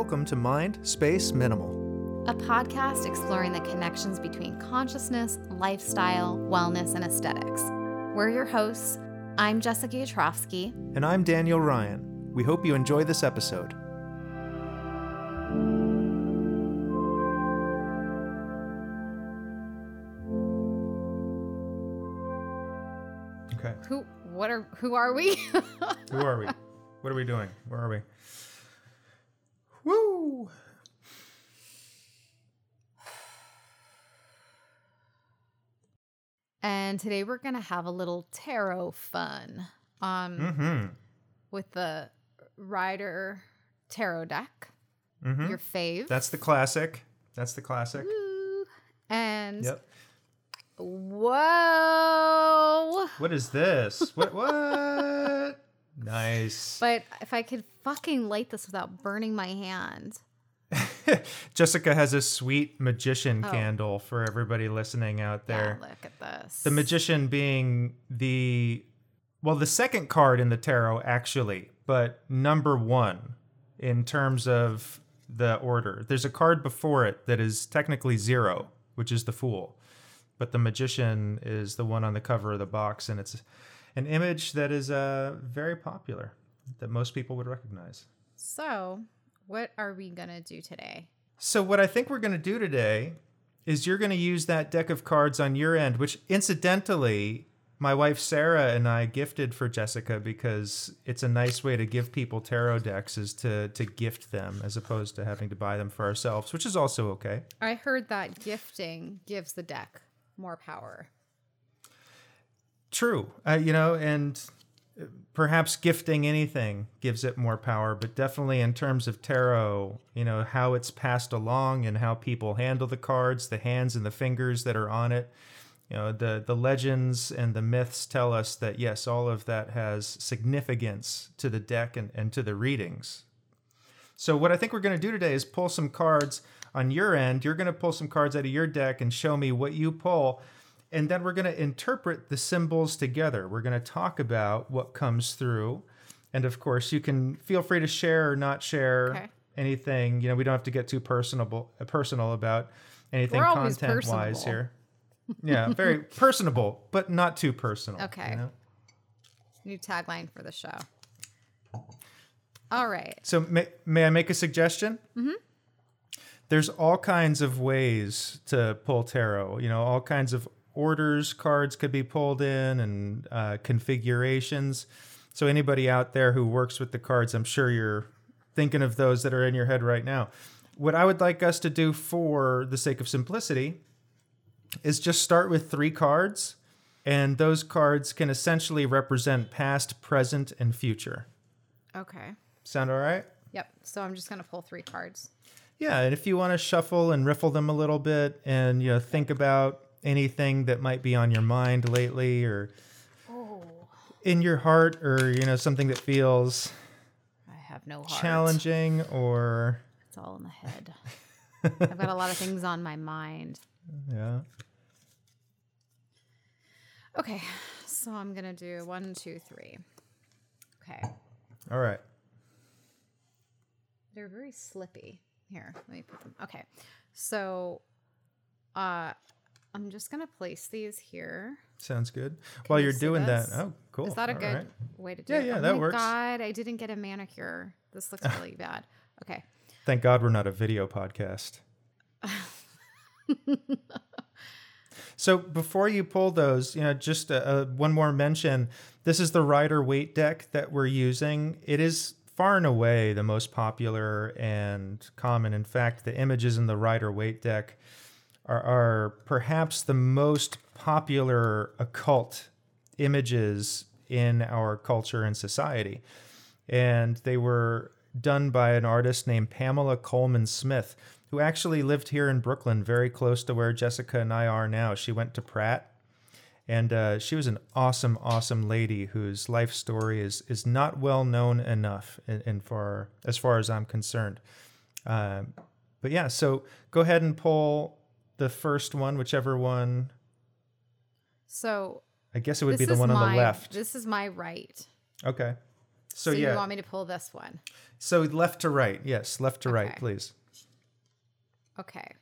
welcome to Mind Space Minimal. a podcast exploring the connections between consciousness, lifestyle, wellness, and aesthetics. We're your hosts. I'm Jessica Yatrovsky. And I'm Daniel Ryan. We hope you enjoy this episode. Okay. Who? What are? Who are we? Who are we? What are we doing? Where are we? And today we're gonna have a little tarot fun. Um, Mm-hmm. with the Rider Tarot deck, Mm-hmm. your fave. That's the classic. That's the classic. Woo. And Yep. whoa! What is this? What? What? nice. But if I could fucking light this without burning my hand. Jessica has a sweet magician Oh. candle for everybody listening out there. Yeah, look at this. The magician being the well, the second card in the tarot actually, but number one in terms of the order. There's a card before it that is technically zero, which is the Fool, but the magician is the one on the cover of the box, and it's an image that is uh, very popular that most people would recognize. So, what are we gonna do today? So what I think we're going to do today is you're going to use that deck of cards on your end, which incidentally, my wife Sarah and I gifted for Jessica because it's a nice way to give people tarot decks is to to gift them as opposed to having to buy them for ourselves, which is also okay. I heard that gifting gives the deck more power. True. Uh, you know, and perhaps gifting anything gives it more power, but definitely in terms of tarot, you know, how it's passed along and how people handle the cards, the hands and the fingers that are on it. You know, the the legends and the myths tell us that yes, all of that has significance to the deck and, and to the readings. So what I think we're going to do today is pull some cards on your end. You're going to pull some cards out of your deck and show me what you pull. And then we're going to interpret the symbols together. We're going to talk about what comes through. And of course, you can feel free to share or not share Okay. anything. You know, we don't have to get too personable personal about anything content wise here. Yeah, very personable, but not too personal. Okay. you know? New tagline for the show. All right. So may, may I make a suggestion? Mm-hmm. There's all kinds of ways to pull tarot. You know, all kinds of orders cards could be pulled in and uh, configurations. So anybody out there who works with the cards, I'm sure you're thinking of those that are in your head right now. What I would like us to do for the sake of simplicity is just start with three cards, and those cards can essentially represent past, present, and future. Okay. Sound all right? Yep. So I'm just gonna pull three cards. Yeah, and if you want to shuffle and riffle them a little bit and you know think about anything that might be on your mind lately or Oh, in your heart or you know something that feels I have no heart. challenging or It's all in the head. I've got a lot of things on my mind. yeah. Okay. So I'm gonna do one, two, three. Okay. All right. They're very slippy. Here, let me put them. Okay. So uh I'm just gonna place these here. Sounds good. While you you're doing this? that. Oh, cool. Is that a All good right. way to do Yeah, it? yeah, oh that my works. God, I didn't get a manicure. This looks really bad. Okay. Thank God we're not a video podcast. so before you pull those, you know, just uh, uh, one more mention. This is the Rider Waite deck that we're using. It is far and away the most popular and common. In fact, the images in the Rider Waite deck are, are perhaps the most popular occult images in our culture and society and they were done by an artist named Pamela Colman Smith, who actually lived here in Brooklyn, very close to where Jessica and I are now. She went to Pratt, and uh, she was an awesome, awesome lady whose life story is is not well known enough, in, in as far as I'm concerned. Um, but yeah, so go ahead and pull the first one, whichever one. So I guess it would be the one on my, the left. This is my right. Okay. So, So yeah. you want me to pull this one? so left to right. Yes, left to right, please. Okay.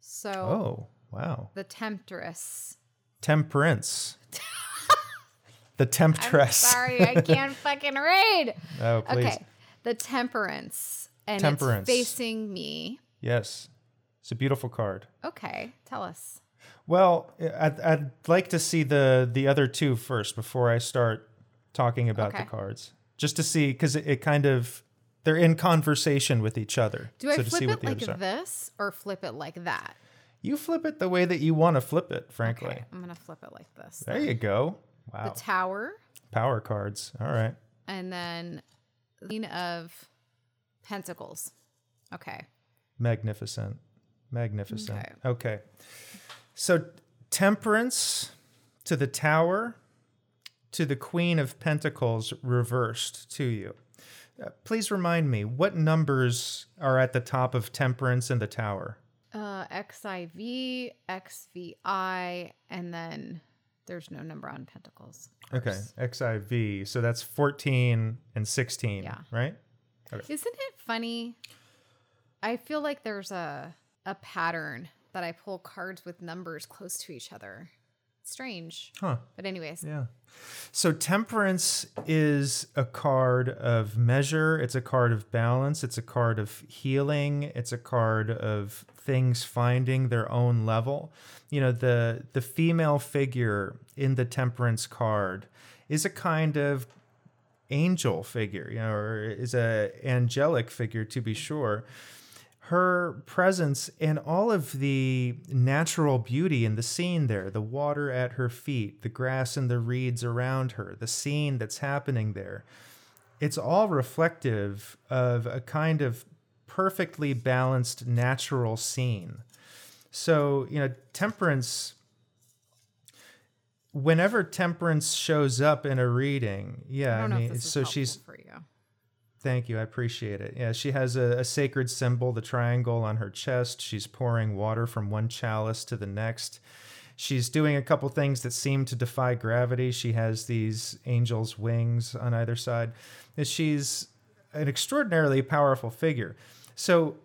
So Oh, wow. the temptress. Temperance. the temptress. Sorry, I can't fucking read. Oh, please. Okay. The temperance. And Temperance. it's facing me. Yes. It's a beautiful card. Okay. Tell us. Well, I'd, I'd like to see the the other two first before I start talking about Okay. the cards, just to see because it, it kind of they're in conversation with each other. Do I so to see flip what it the like this or flip it like that? You flip it the way that you want to flip it. Frankly, Okay. I'm going to flip it like this. there you go. Wow. The tower. power cards. All right. And then the Queen of Pentacles. Okay. Magnificent. Magnificent. Okay. Okay. So temperance to the tower to the Queen of Pentacles reversed to you. Uh, please remind me what numbers are at the top of temperance and the tower? Uh, XIV, XVI, and then there's no number on Pentacles. Okay. XIV. So that's 14 and 16, Yeah. right? Isn't it funny? I feel like there's a a pattern that I pull cards with numbers close to each other. Strange. Huh. But anyways, Yeah. So temperance is a card of measure, it's a card of balance, it's a card of healing, it's a card of things finding their own level. You know, the the female figure in the temperance card is a kind of angel figure, you know, or is a angelic figure to be sure her presence and all of the natural beauty in the scene there the water at her feet, the grass and the reeds around her, the scene that's happening there it's all reflective of a kind of perfectly balanced natural scene. So, you know, temperance whenever temperance shows up in a reading, yeah, I I, don't know mean, if this is so she's for you. Thank you. I appreciate it. Yeah, she has a, a sacred symbol, the triangle on her chest. She's pouring water from one chalice to the next. She's doing a couple things that seem to defy gravity. She has these angel's wings on either side. She's an extraordinarily powerful figure. So,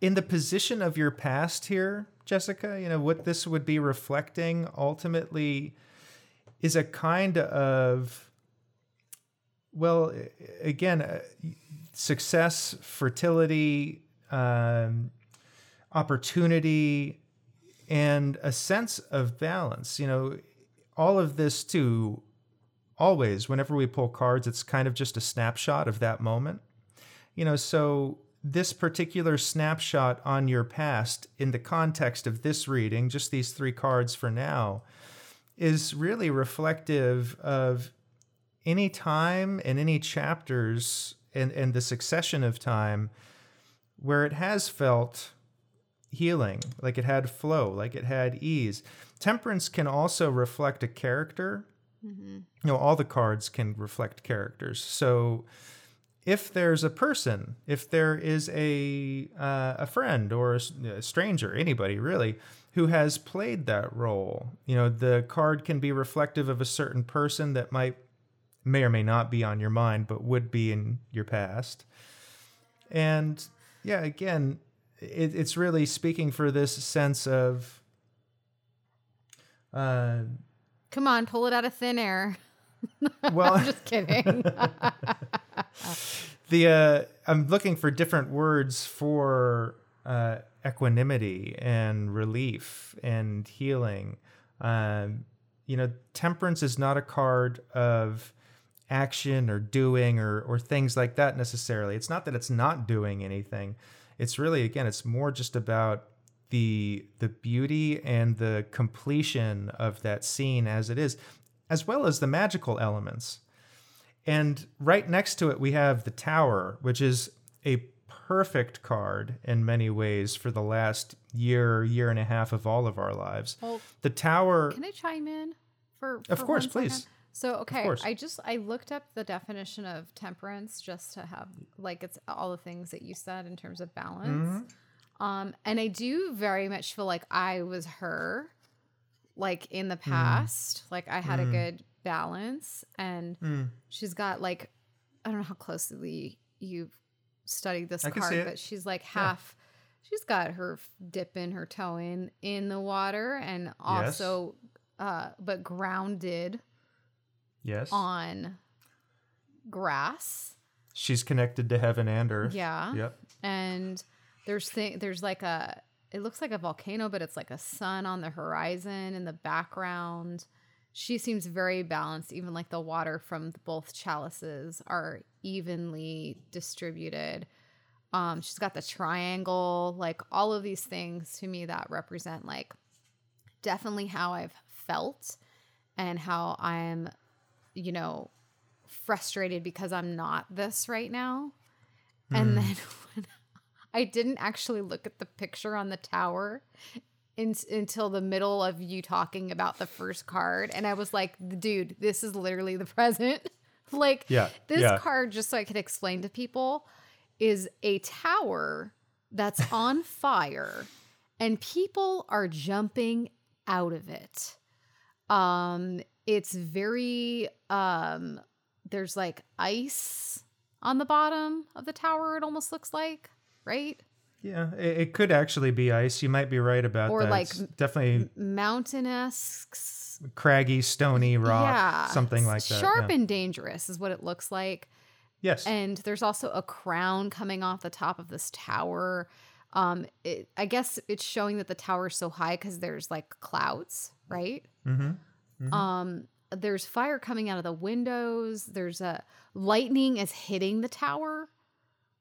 in the position of your past here, Jessica, you know, what this would be reflecting ultimately is a kind of well, again, uh, success, fertility, um, opportunity, and a sense of balance. You know, all of this too, always, whenever we pull cards, it's kind of just a snapshot of that moment. You know, so this particular snapshot on your past in the context of this reading, just these three cards for now, is really reflective of any time and any chapters and, and the succession of time where it has felt healing, like it had flow, like it had ease. Temperance can also reflect a character. You know, all the cards can reflect characters. So if there's a person, if there is a uh, a friend or a stranger, anybody really, who has played that role, you know, the card can be reflective of a certain person that might may or may not be on your mind, but would be in your past. And yeah, again, it, it's really speaking for this sense of uh, Come on, pull it out of thin air. well, I'm Just kidding. the uh, I'm looking for different words for uh, equanimity and relief and healing. Um, you know, temperance is not a card of action or doing or or things like that necessarily. It's not that it's not doing anything. It's really again, it's more just about the the beauty and the completion of that scene as it is, as well as the magical elements. And right next to it, we have the Tower, which is a perfect card in many ways for the last year, year and a half of all of our lives. Well, The Tower, Can I chime in? For, Of for course, one second? So okay. I just I looked up the definition of temperance just to have like it's all the things that you said in terms of balance. Mm-hmm. Um, and I do very much feel like I was her, like in Mm. the past, like I had a good balance, and she's got like I don't know how closely you've studied this I card, but she's like half. She's got her dipping her toe in in the water, and also, uh, but grounded Yes. on grass. She's connected to heaven and earth. Yeah. Yep. and there's thing there's like a it looks like a volcano but it's like a sun on the horizon in the background she seems very balanced even like the water from both chalices are evenly distributed um she's got the triangle like all of these things to me that represent like definitely how i've felt and how i'm you know frustrated because i'm not this right now and then when I didn't actually look at the picture on the tower in, until the middle of you talking about the first card. And I was like, dude, this is literally the present. like, Yeah, this yeah. card, just so I could explain to people, is a tower that's on fire and people are jumping out of it. Um, it's very um there's like ice on the bottom of the tower, it almost looks like, right? Yeah. It, it could actually be ice. You might be right about Or that. like It's definitely Mountainous craggy, stony rock, yeah, something like that. Sharp yeah. and dangerous is what it looks like. yes. And there's also a crown coming off the top of this tower. Um, it, I guess it's showing that the tower is so high because there's like clouds, right? mm-hmm. Um, there's fire coming out of the windows. There's a lightning is hitting the tower.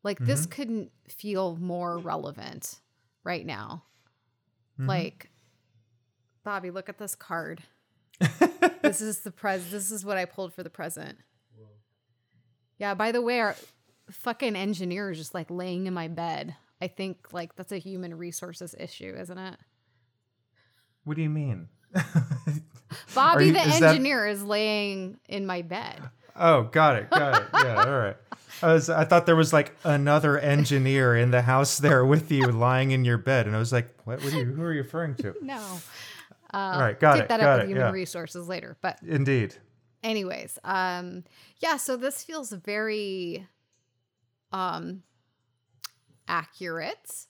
Like this Mm-hmm. couldn't feel more relevant right now. Mm-hmm. Like, Bobby, look at this card. this is the pres. This is what I pulled for the present. Yeah. By the way, our fucking engineer is just like laying in my bed. I think like that's a human resources issue, isn't it? What do you mean? Bobby, you- the is engineer, is laying in my bed. Oh, got it. Got it. Yeah. All right. I was. I thought there was like another engineer in the house there with you, lying in your bed, and I was like, "What? what are you, who are you referring to?" No. All right. Got Take it. that Got up it. with human Yeah. resources later. But Indeed. anyways, um, yeah, so this feels very um accurate.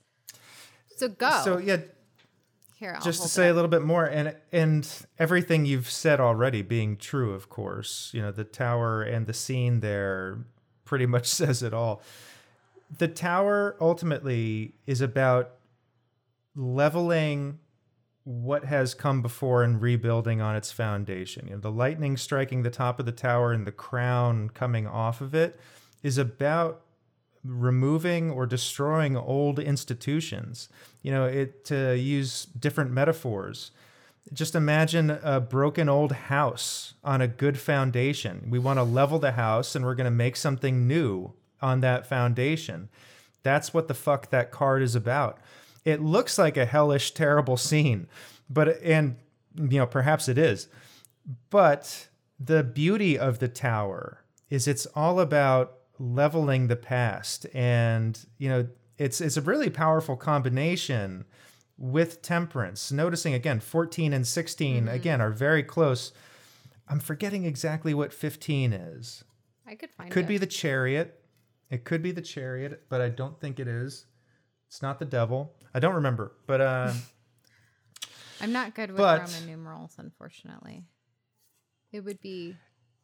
So go. So yeah, Here, I'll just to say a little bit more and and everything you've said already being true of course you know the tower and the scene there pretty much says it all. The tower ultimately is about leveling what has come before and rebuilding on its foundation. You know the lightning striking the top of the tower and the crown coming off of it is about removing or destroying old institutions. You know, it to use different metaphors. Just imagine a broken old house on a good foundation. We want to level the house and we're going to make something new on that foundation. That's what the fuck that card is about. It looks like a hellish, terrible scene, but, and, you know, perhaps it is. But the beauty of the tower is it's all about leveling the past. And you know it's it's a really powerful combination with temperance. Noticing again 14 and 16 again are very close. I'm forgetting exactly what 15 is. I could find it could it. be the chariot. It could be the chariot but i don't think it is. It's not the devil. I don't remember but uh I'm not good with but- Roman numerals, unfortunately. It would be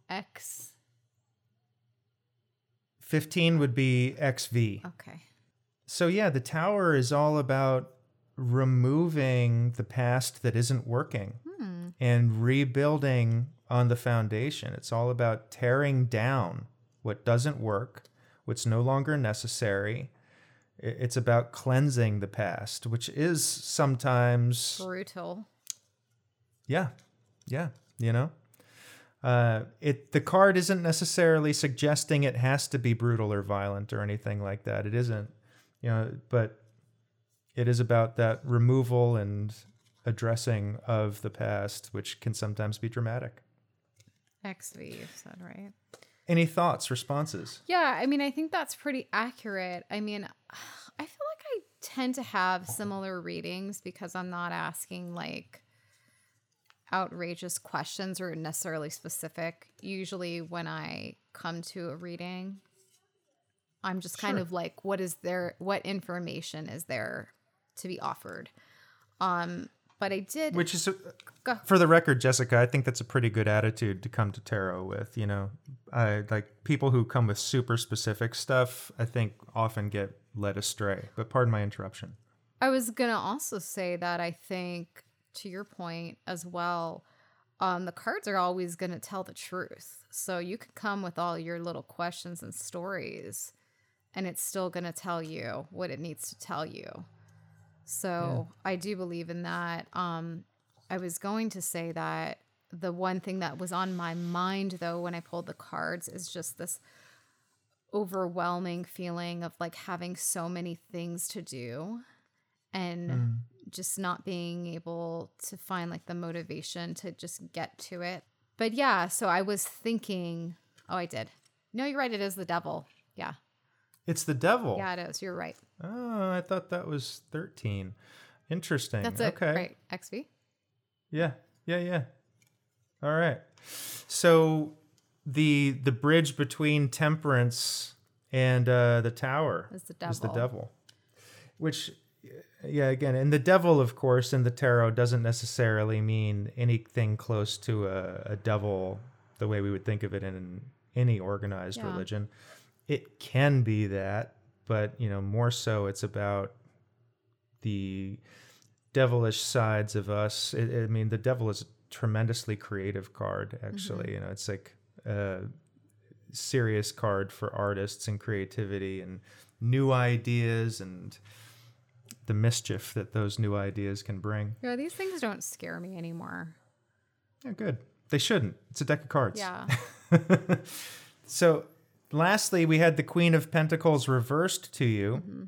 X. 15 would be xv Okay. So yeah, the tower is all about removing the past that isn't working Hmm. and rebuilding on the foundation. It's all about tearing down what doesn't work, what's no longer necessary. It's about cleansing the past, which is sometimes Brutal. yeah, yeah, you know. Uh, it the card isn't necessarily suggesting it has to be brutal or violent or anything like that. It isn't, you know, but it is about that removal and addressing of the past, which can sometimes be dramatic. XV, you said, right? Any thoughts, responses? Yeah, I mean, I think that's pretty accurate. I mean, I feel like I tend to have similar readings because I'm not asking like outrageous questions or necessarily specific. Usually, when I come to a reading, I'm just kind Sure. of like, what is there? What information is there to be offered? Um, but I did. Which is, Go. for the record, Jessica, I think that's a pretty good attitude to come to tarot with. You know, I like people who come with super specific stuff. I think often get led astray. But pardon my interruption. I was gonna also say that I think, to your point as well, um, the cards are always gonna tell the truth. So you could come with all your little questions and stories, and it's still gonna tell you what it needs to tell you. So I do believe in that. Um, I was going to say that the one thing that was on my mind though when I pulled the cards is just this overwhelming feeling of like having so many things to do and just not being able to find like the motivation to just get to it. But yeah, so I was thinking, oh, I did. No, you're right. It is the devil. Yeah. It's the devil. Yeah, it is. You're right. Oh, I thought that was 13. Interesting. That's it. okay. Right. XV. Yeah, yeah, yeah. All right. So the the bridge between temperance and uh, the tower Is the devil. is the devil. devil, which yeah, again, and the devil, of course, in the tarot doesn't necessarily mean anything close to a, a devil the way we would think of it in any organized Yeah. religion. It can be that, but you know, more so, it's about the devilish sides of us. I I mean, the devil is a tremendously creative card. Actually, mm-hmm. you know, it's like a serious card for artists and creativity and new ideas and the mischief that those new ideas can bring. Yeah, these things don't scare me anymore. Yeah, good. They shouldn't. It's a deck of cards. Yeah. So, lastly, we had the Queen of Pentacles reversed to you. Mm-hmm.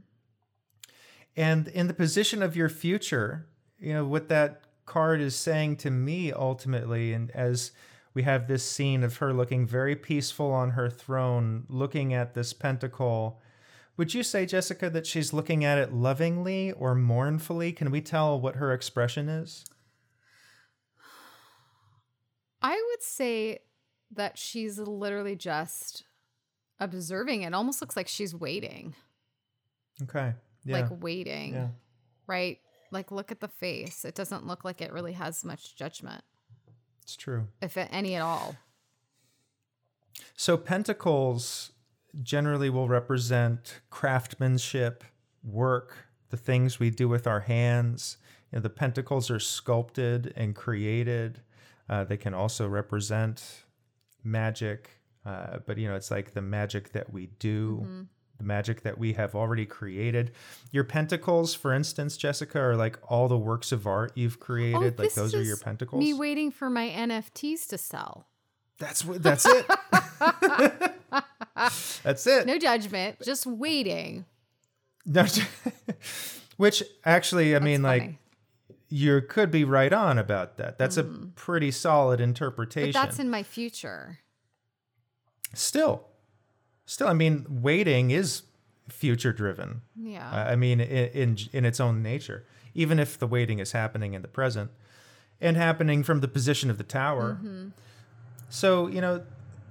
And in the position of your future, you know, what that card is saying to me ultimately, and as we have this scene of her looking very peaceful on her throne, looking at this pentacle, would you say, Jessica, that she's looking at it lovingly or mournfully? Can we tell what her expression is? I would say that she's literally just observing it. Almost looks like she's waiting. Okay. Yeah. Like waiting. yeah. Right? Like look at the face. It doesn't look like it really has much judgment, It's true. if any at all. So pentacles generally will represent craftsmanship, work, the things we do with our hands. You know, the pentacles are sculpted and created. Uh, they can also represent magic, uh, but you know, it's like the magic that we do, the magic that we have already created. Your pentacles, for instance, Jessica, are like all the works of art you've created. like Oh, this those are your pentacles. Me waiting for my NFTs to sell. that's what. That's it. that's it. No judgment, just waiting. No, which actually, I mean, That's like funny. you could be right on about that. That's a pretty solid interpretation. But that's in my future. still, still, I mean, waiting is future driven. Yeah. Uh, I mean, in, in in its own nature, even if the waiting is happening in the present and happening from the position of the tower. So you know,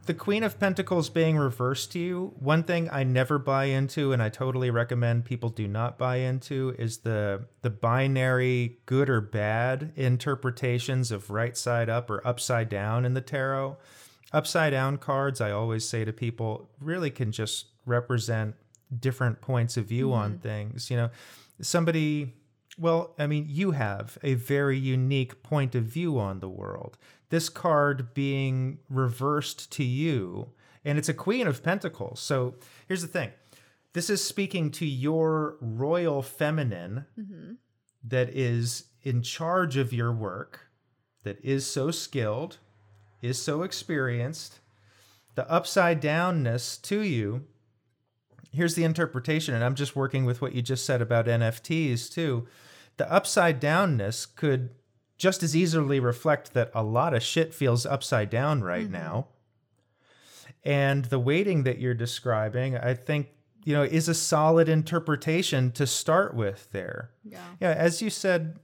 the Queen of Pentacles being reversed to you. One thing I never buy into, and I totally recommend people do not buy into, is the the binary good or bad interpretations of right side up or upside down in the tarot. Upside down cards, I always say to people, really can just represent different points of view on mm-hmm. things. You know, somebody, well, I mean, you have a very unique point of view on the world. This card being reversed to you, and it's a Queen of Pentacles. So here's the thing this is speaking to your royal feminine mm-hmm. that is in charge of your work, that is so skilled, is so experienced. The upside downness to you here's the interpretation, and I'm just working with what you just said about NFTs too. The upside downness could just as easily reflect that a lot of shit feels upside down right mm-hmm. now. And the waiting that you're describing, I think, you know, is a solid interpretation to start with there. yeah. Yeah, as you said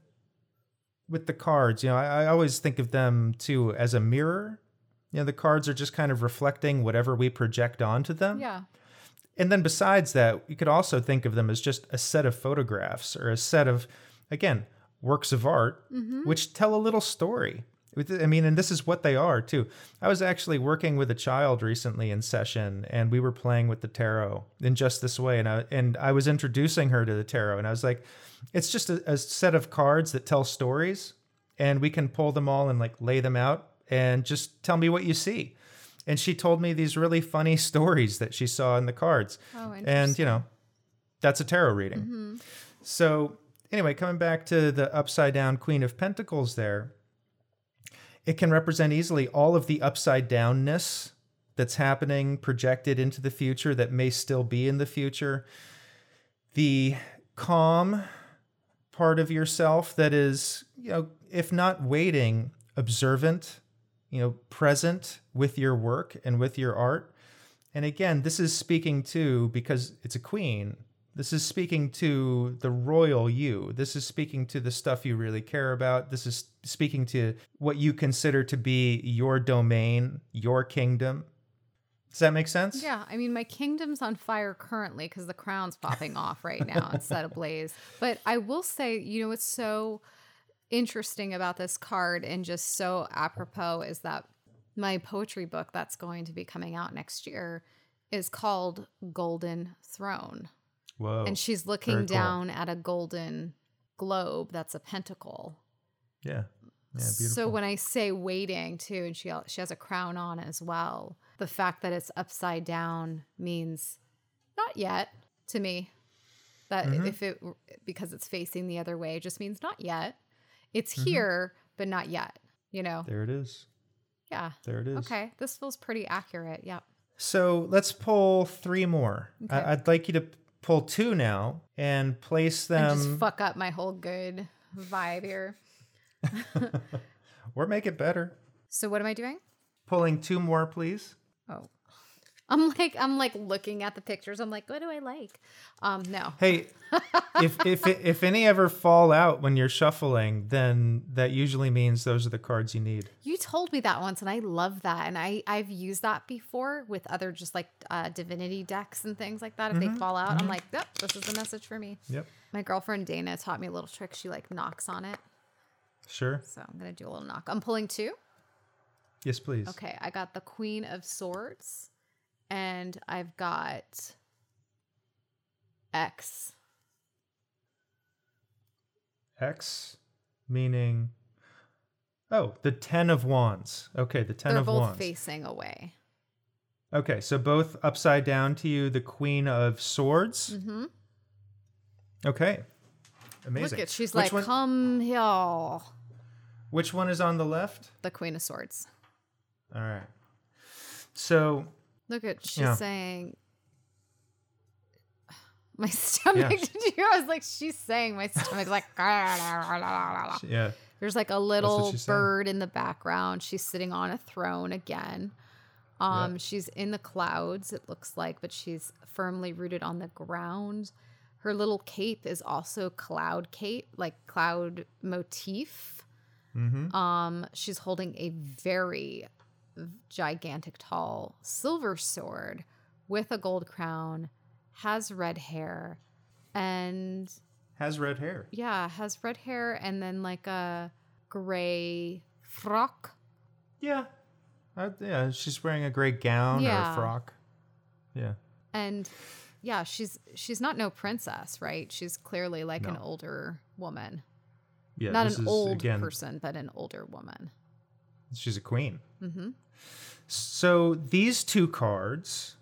with the cards, you know, I, I always think of them too as a mirror. You know, the cards are just kind of reflecting whatever we project onto them. Yeah. And then besides that, you could also think of them as just a set of photographs or a set of, again, works of art, mm-hmm. which tell a little story. I mean, and this is what they are too. I was actually working with a child recently in session, and we were playing with the tarot in just this way. And I, and I was introducing her to the tarot, and I was like, it's just a, a set of cards that tell stories, and we can pull them all and like lay them out and just tell me what you see. And she told me these really funny stories that she saw in the cards. Oh, and, you know, that's a tarot reading. Mm-hmm. So, anyway, coming back to the upside down Queen of Pentacles there, it can represent easily all of the upside downness that's happening projected into the future that may still be in the future. The calm part of yourself that is, you know, if not waiting, observant, you know, present with your work and with your art. And again, this is speaking to because it's a queen. This is speaking to the royal you. This is speaking to the stuff you really care about. This is speaking to what you consider to be your domain, your kingdom. Does that make sense? Yeah, I mean, my kingdom's on fire currently because the crown's popping off right now and set ablaze. But I will say, you know, it's so interesting about this card and just so apropos is that my poetry book that's going to be coming out next year is called Golden Throne. Whoa. and she's looking cool. down at a golden globe that's a pentacle. yeah. Yeah, beautiful. So when I say waiting too, and she she has a crown on as well, the fact that it's upside down means not yet to me. That Mm-hmm. if it because it's facing the other way just means not yet. It's Mm-hmm. here, but not yet. You know? there it is. Yeah. There it is. Okay. This feels pretty accurate. Yep. So let's pull three more. Okay. I- I'd like you to pull two now and place and them just fuck up my whole good vibe here. or make it better. So what am I doing? Pulling two more, please. Oh. I'm like I'm like looking at the pictures. I'm like, what do I like? Um, no. Hey, if if if any ever fall out when you're shuffling, then that usually means those are the cards you need. You told me that once and I love that. And I I've used that before with other just like uh, divinity decks and things like that. If they fall out, I'm like, yep, this is the message for me. Yep. My girlfriend Dana taught me a little trick. She like knocks on it. Sure. So I'm gonna do a little knock. I'm pulling two. Yes, please. Okay, I got the Queen of Swords, and I've got X. X meaning Oh, the 10 of wands. Okay, the 10 They're of both wands. facing away. Okay, so both upside down to you, the queen of swords. Mm-hmm. Okay. Amazing. Look at she's Which like, one- come here. Which one is on the left? The Queen of Swords. All right. So, Look at she's Yeah. saying my stomach. Yeah. Did you? I was like, she's saying my stomach's like. yeah. There's like a little she's saying. bird in the background. She's sitting on a throne again. Um, she's in the clouds. It looks like, but she's firmly rooted on the ground. Her little cape is also cloud cape, like cloud motif. Mm-hmm. Um, she's holding a very gigantic, tall silver sword with a gold crown, has red hair, and Has red hair. yeah, has red hair and then like a gray frock. Yeah. Uh, yeah, she's wearing a gray gown or a frock. Yeah. And yeah, she's she's not no princess, right? She's clearly like an older woman. Yeah. not an is, old again, person, but an older woman. She's a queen. hmm So these two cards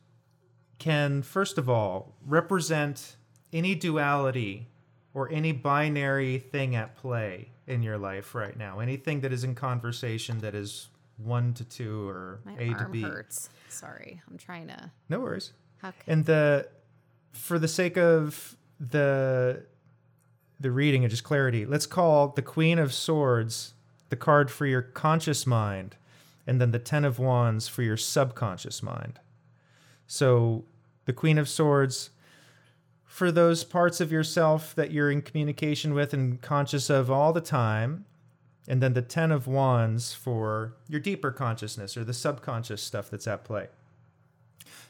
can, first of all, represent any duality or any binary thing at play in your life right now. Anything that is in conversation that is one to two or My A to B. hurts. Sorry, I'm trying to. No worries. Okay. And the for the sake of the the reading and just clarity, let's call the Queen of Swords the card for your conscious mind, and then the Ten of Wands for your subconscious mind. So the Queen of Swords for those parts of yourself that you're in communication with and conscious of all the time, and then the Ten of Wands for your deeper consciousness or the subconscious stuff that's at play.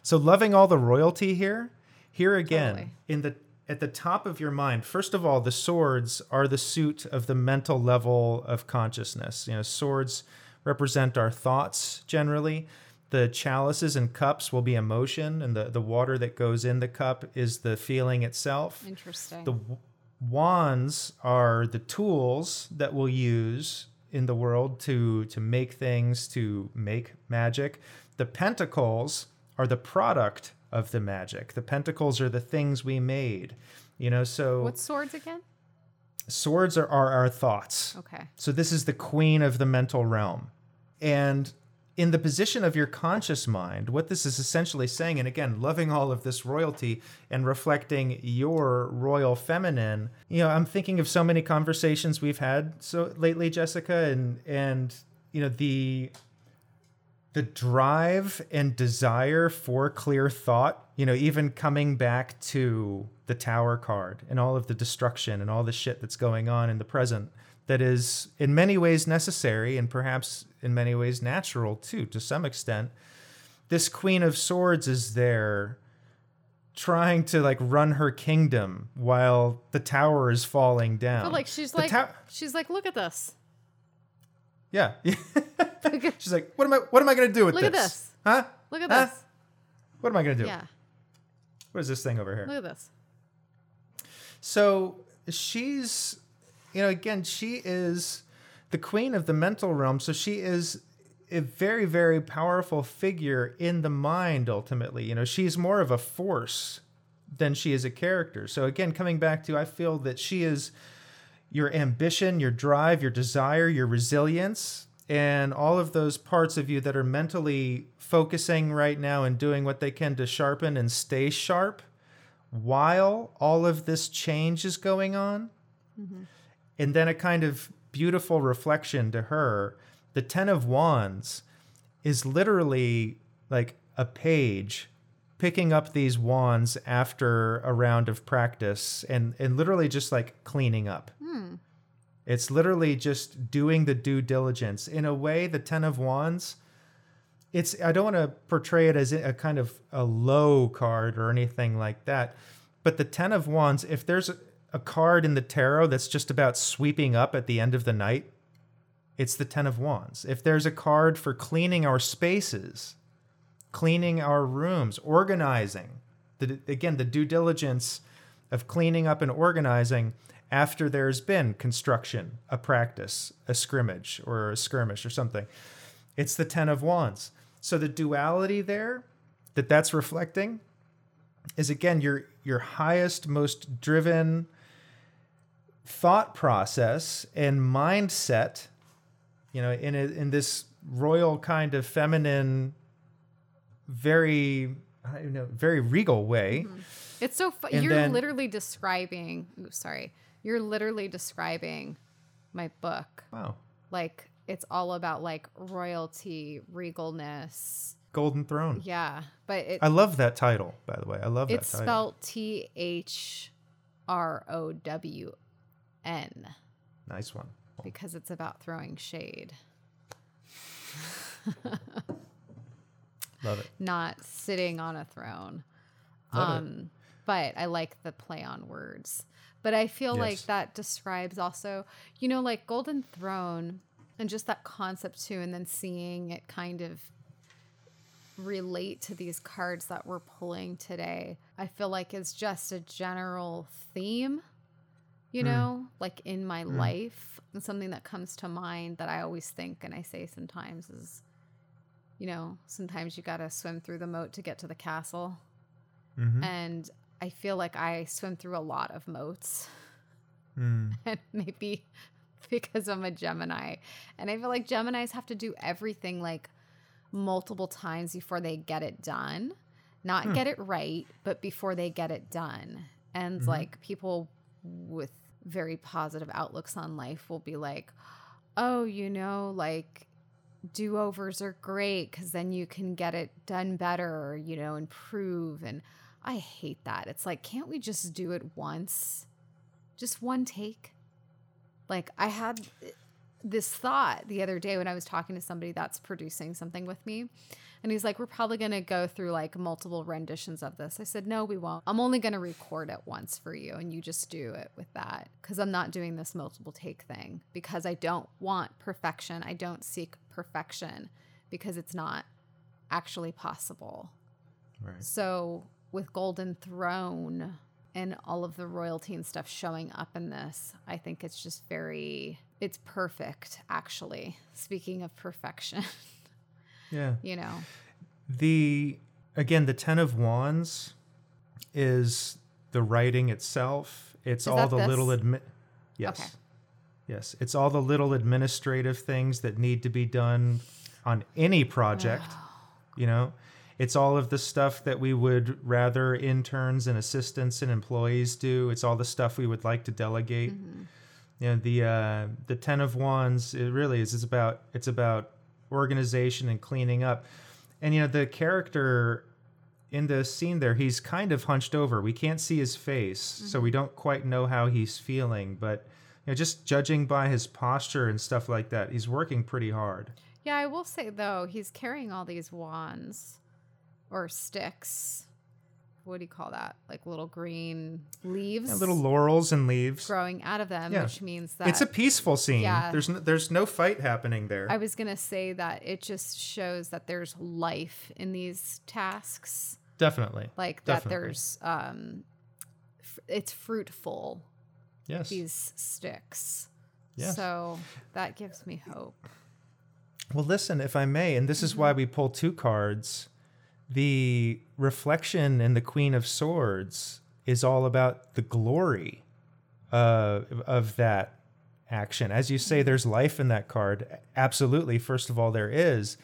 So loving all the royalty here, here again Totally. in the at the top of your mind. First of all, the swords are the suit of the mental level of consciousness. You know, swords represent our thoughts generally. The chalices and cups will be emotion, and the, the water that goes in the cup is the feeling itself. Interesting. The w- wands are the tools that we'll use in the world to to make things, to make magic. The pentacles are the product of the magic. The pentacles are the things we made. You know, so What swords again? swords are, are our thoughts. Okay. So this is the queen of the mental realm. And in the position of your conscious mind, what this is essentially saying, and again, loving all of this royalty and reflecting your royal feminine, you know, I'm thinking of so many conversations we've had so lately, Jessica, and and you know, the the drive and desire for clear thought, you know, even coming back to the tower card and all of the destruction and all the shit that's going on in the present that is in many ways necessary and perhaps in many ways natural too, to some extent. This Queen of Swords is there trying to like run her kingdom while the tower is falling down. But like she's The like tow- she's like, look at this. Yeah. She's like, what am I what am I gonna do with this? Look this? at this. Huh? Look at Huh? this. What am I gonna do? Yeah. What is this thing over here? Look at this. So she's, you know, again, she is the queen of the mental realm. So she is a very, very powerful figure in the mind, ultimately. You know, she's more of a force than she is a character. So again, coming back to, I feel that she is your ambition, your drive, your desire, your resilience, and all of those parts of you that are mentally focusing right now and doing what they can to sharpen and stay sharp while all of this change is going on. Mm-hmm. And then a kind of beautiful reflection to her. The Ten of Wands is literally like a page picking up these wands after a round of practice and, and literally just like cleaning up. It's literally just doing the due diligence. In a way, the Ten of Wands, it's I don't want to portray it as a kind of a low card or anything like that. But the Ten of Wands, if there's a, a card in the tarot that's just about sweeping up at the end of the night, it's the Ten of Wands. If there's a card for cleaning our spaces, cleaning our rooms, organizing, the, again, the due diligence of cleaning up and organizing after there's been construction, a practice, a scrimmage, or a skirmish or something. It's the Ten of Wands. So the duality there that that's reflecting is again your your highest, most driven thought process and mindset. You know, in a, in this royal kind of feminine, very I don't know, very regal way. Mm-hmm. It's so fu- you're then- literally describing. Ooh, sorry. You're literally describing my book. Wow, Like it's all about like royalty, regalness. Golden Throne. Yeah, but it, I love that title, by the way. I love it's that title. spelled T H R O W N nice one. because it's about throwing shade, Love it. not sitting on a throne. Love it. Um, but I like the play on words. But I feel like that describes also, you know, like Golden Throne and just that concept too, and then seeing it kind of relate to these cards that we're pulling today. I feel like is just a general theme, you Mm. know, like in my life. And something that comes to mind that I always think and I say sometimes is, you know, sometimes you got to swim through the moat to get to the castle Mhm. and I feel like I swim through a lot of moats, Mm. and maybe because I'm a Gemini, and I feel like Geminis have to do everything like multiple times before they get it done, not get it right, but before they get it done, and like people with very positive outlooks on life will be like, oh, you know, like do overs are great because then you can get it done better, or, you know, improve. And I hate that. It's like, can't we just do it once? Just one take? Like, I had this thought the other day when I was talking to somebody that's producing something with me. And he's like, We're probably going to go through like multiple renditions of this. I said, No, we won't. I'm only going to record it once for you. And you just do it with that. Because I'm not doing this multiple take thing because I don't want perfection. I don't seek perfection because it's not actually possible. Right. So with Golden Throne and all of the royalty and stuff showing up in this, I think it's just very it's perfect actually. Speaking of perfection, Yeah. you know. The again, the Ten of Wands is the writing itself. It's Is all the this? little admi- Yes. Okay. Yes. It's all the little administrative things that need to be done on any project. you know? It's all of the stuff that we would rather interns and assistants and employees do. It's all the stuff we would like to delegate. You know, the uh, the Ten of Wands, it really is. It's about it's about organization and cleaning up. And you know, the character in the scene there, he's kind of hunched over. We can't see his face, so we don't quite know how he's feeling. But you know, just judging by his posture and stuff like that, he's working pretty hard. Yeah, I will say though, he's carrying all these wands or sticks. What do you call that? Like little green leaves Yeah, little laurels and leaves. growing out of them, Yeah. which means that It's a peaceful scene. Yeah. There's no, there's no fight happening there. I was going to say that it just shows that there's life in these tasks. Definitely. Like that Definitely. there's um f- it's fruitful Yes. these sticks. Yes. So that gives me hope. Well, listen, if I may, and this is why we pull two cards. The reflection in the Queen of Swords is all about the glory uh, of that action. As you say, there's life in that card. Absolutely. First of all, there is.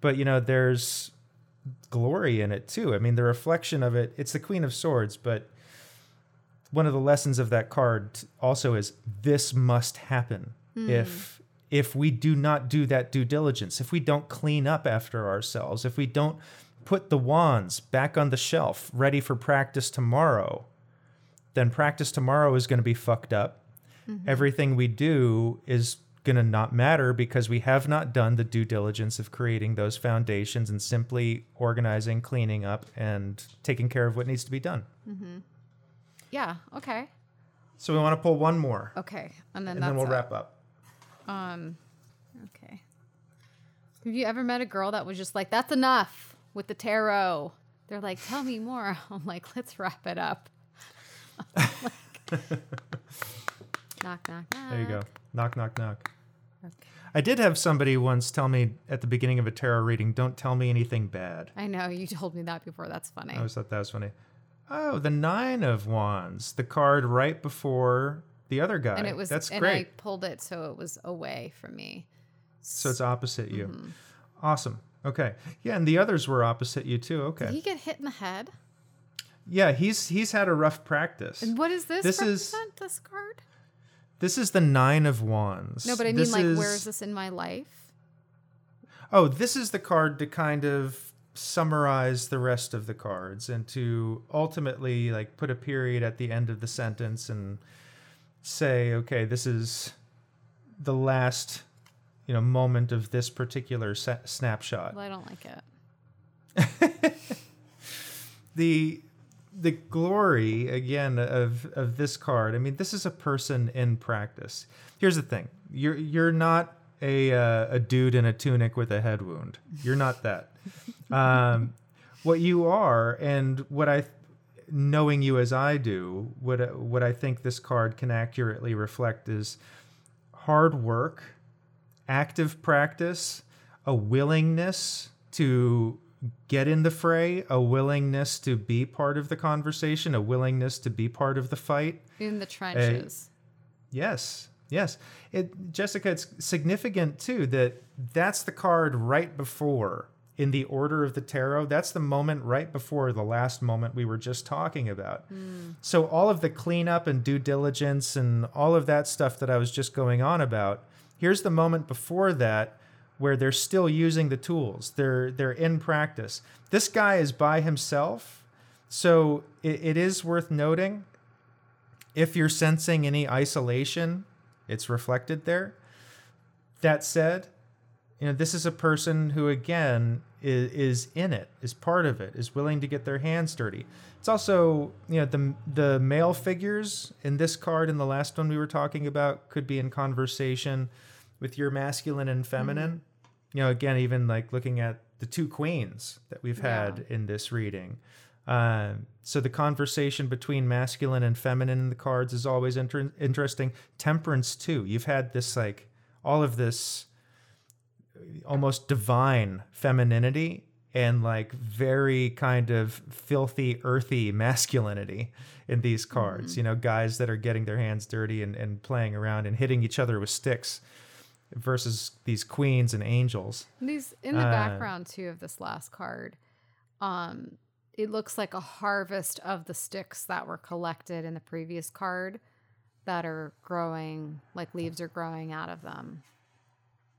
But, you know, there's glory in it too. I mean, the reflection of it, it's the Queen of Swords, but one of the lessons of that card also is this must happen. If if we do not do that due diligence, if we don't clean up after ourselves, if we don't put the wands back on the shelf ready for practice tomorrow, then practice tomorrow is going to be fucked up. Everything we do is going to not matter because we have not done the due diligence of creating those foundations and simply organizing, cleaning up, and taking care of what needs to be done. Mm-hmm. Yeah, okay. So we want to pull one more, Okay. And then and then we'll it. wrap up. Um okay. Have you ever met a girl that was just like that's enough with the tarot? They're like, "Tell me more." I'm like, "Let's wrap it up." knock knock knock. There you go. Knock, knock, knock. Okay. I did have somebody once tell me at the beginning of a tarot reading, don't tell me anything bad. I know you told me that before. That's funny. I always thought that was funny. Oh, the Nine of Wands, the card right before the other guy. and it was That's and great. I pulled it so it was away from me. so it's opposite you. Mm-hmm. Awesome. Okay. Yeah, and the others were opposite you too. Okay. Did he get hit in the head? Yeah, he's he's had a rough practice. And what is this? This is- this card? This is the Nine of Wands. No, but I mean, This like, where is this in my life? Oh, this is the card to kind of summarize the rest of the cards and to ultimately like put a period at the end of the sentence and say, okay, this is the last, you know, moment of this particular sa- snapshot. Well, I don't like it. the the glory again of of this card. I mean, this is a person in practice. Here's the thing: you're you're not a uh, a dude in a tunic with a head wound. You're not that. um, what you are, and what I, knowing you as I do, what what I think this card can accurately reflect is hard work, active practice, a willingness to get in the fray, a willingness to be part of the conversation, a willingness to be part of the fight. In the trenches. Yes. Yes. It Jessica, it's significant too that that's the card right before in the order of the tarot. That's the moment right before the last moment we were just talking about. Hmm. So all of the cleanup and due diligence and all of that stuff that I was just going on about, here's the moment before that where they're still using the tools. They're they're in practice. This guy is by himself. So it, it is worth noting if you're sensing any isolation, it's reflected there. That said, you know, this is a person who again is, is in it, is part of it, is willing to get their hands dirty. It's also, you know, the the male figures in this card and the last one we were talking about could be in conversation with your masculine and feminine. You know, again, even like looking at the two queens that we've had in this reading. Um, so the conversation between masculine and feminine in the cards is always inter- interesting. Temperance too. You've had this like all of this almost divine femininity and like very kind of filthy, earthy masculinity in these cards. You know, guys that are getting their hands dirty and, and playing around and hitting each other with sticks versus these queens and angels. These in the Uh, background too of this last card. Um it looks like a harvest of the sticks that were collected in the previous card that are growing like leaves are growing out of them.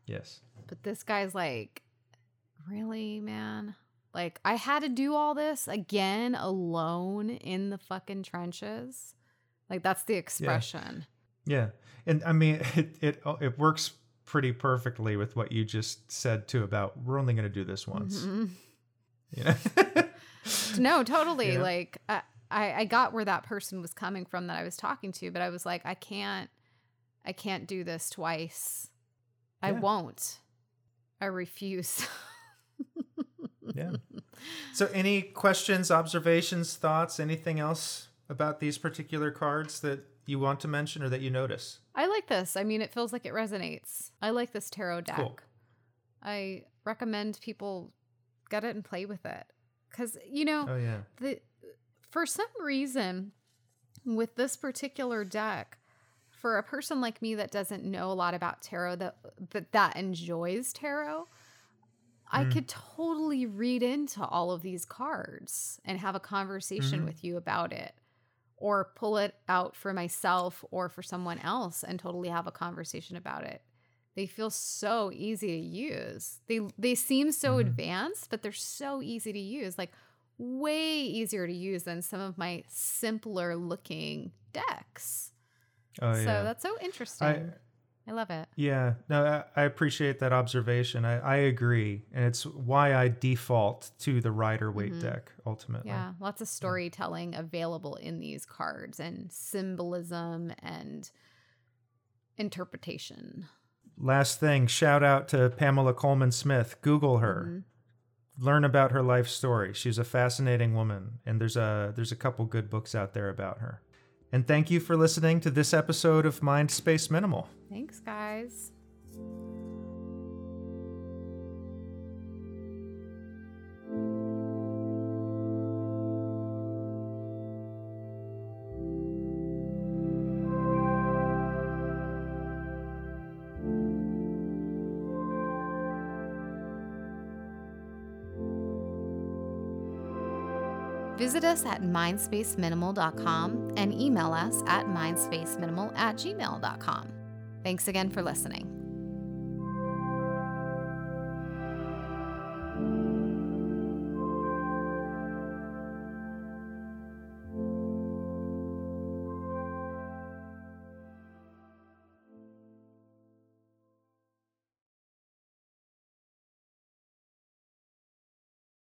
Yes. But this guy's like, really, man? Like, I had to do all this again alone in the fucking trenches. Like, that's the expression. Yeah, and I mean it it it works pretty perfectly with what you just said too about we're only going to do this once. Mhm. You know? No, totally. Yeah. Like, I, I, I got where that person was coming from that I was talking to, but I was like, I can't, I can't do this twice. I Yeah. won't. I refuse. yeah. So, any questions, observations, thoughts, anything else about these particular cards that you want to mention or that you notice? I like this. I mean, it feels like it resonates. I like this tarot deck. Cool. I recommend people get it and play with it. Cuz you know, Oh yeah. the for some reason with this particular deck for a person like me that doesn't know a lot about tarot that that, that enjoys tarot I Mm. could totally read into all of these cards and have a conversation Mhm. with you about it or pull it out for myself or for someone else and totally have a conversation about it. They feel so easy to use. They they seem so Mhm. advanced, but they're so easy to use. Like way easier to use than some of my simpler looking decks. Oh so yeah. that's so interesting. I I love it. yeah. No, I, appreciate that observation. I, I agree, and it's why I default to the Rider Waite Mhm. deck ultimately. Yeah, lots of storytelling available in these cards and symbolism and interpretation. Last thing, shout out to Pamela Colman Smith. Google her. Mhm. learn about her life story. She's a fascinating woman, and there's a there's a couple good books out there about her. And thank you for listening to this episode of Mind Space Minimal. Thanks, guys. Visit us at mindspaceminimal.com and email us at mindspaceminimal at gmail.com. Thanks again for listening.